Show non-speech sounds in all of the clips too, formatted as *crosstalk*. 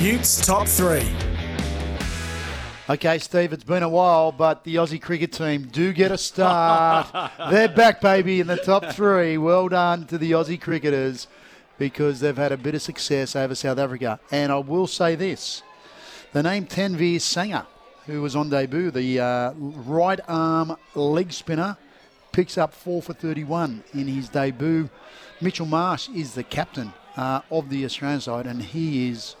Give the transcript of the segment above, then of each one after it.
Buetts top three. Okay, Steve, it's been a while, but the Aussie cricket team do get a start. *laughs* They're back, baby, in the top three. Well done to the Aussie cricketers because they've had a bit of success over South Africa. And I will say this the name Tanveer Sangha, who was on debut, the uh, right arm leg spinner, picks up four for 31 in his debut. Mitchell Marsh is the captain uh, of the Australian side, and he is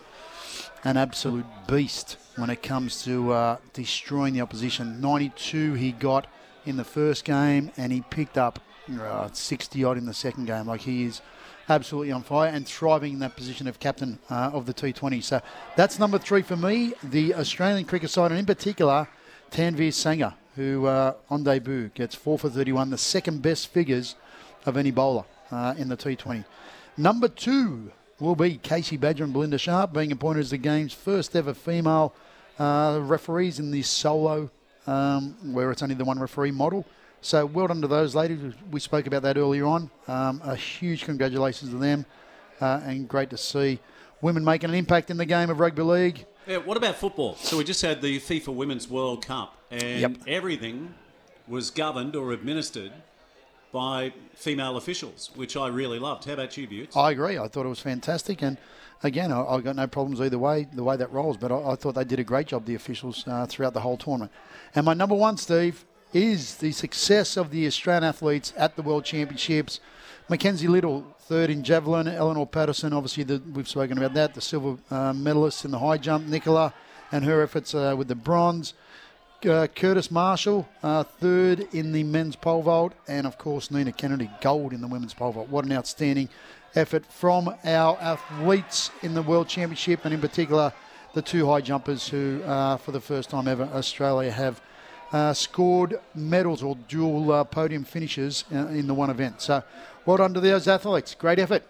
an absolute beast when it comes to uh, destroying the opposition. 92 he got in the first game, and he picked up uh, 60 odd in the second game. Like he is absolutely on fire and thriving in that position of captain uh, of the T20. So that's number three for me. The Australian cricket side, and in particular, Tanveer Sangha, who uh, on debut gets four for 31, the second best figures of any bowler uh, in the T20. Number two will be Casey Badger and Belinda Sharpe being appointed as the game's first ever female uh, referees in the solo, um, where it's only the one referee model. So well done to those ladies. We spoke about that earlier on. Um, a huge congratulations to them, uh, and great to see women making an impact in the game of rugby league. Yeah, what about football? So we just had the FIFA Women's World Cup, and Yep. everything was governed or administered by female officials, which I really loved. How about you, Buetts? I agree. I thought it was fantastic, and again, I, I got no problems either way, the way that rolls. But I, I thought they did a great job, the officials, uh, throughout the whole tournament. And my number one, Steve, is the success of the Australian athletes at the World Championships. Mackenzie Little, third in javelin. Eleanor Patterson, obviously, the, we've spoken about that. The silver uh, medalist in the high jump. Nicola and her efforts uh, with the bronze. Uh, Kurtis Marschall, uh, third in the men's pole vault, and of course Nina Kennedy, gold in the women's pole vault. What an outstanding effort from our athletes in the World Championship, and in particular the two high jumpers who, uh, for the first time ever, Australia have uh, scored medals or dual uh, podium finishes uh, in the one event. So, well done to those athletes. Great effort.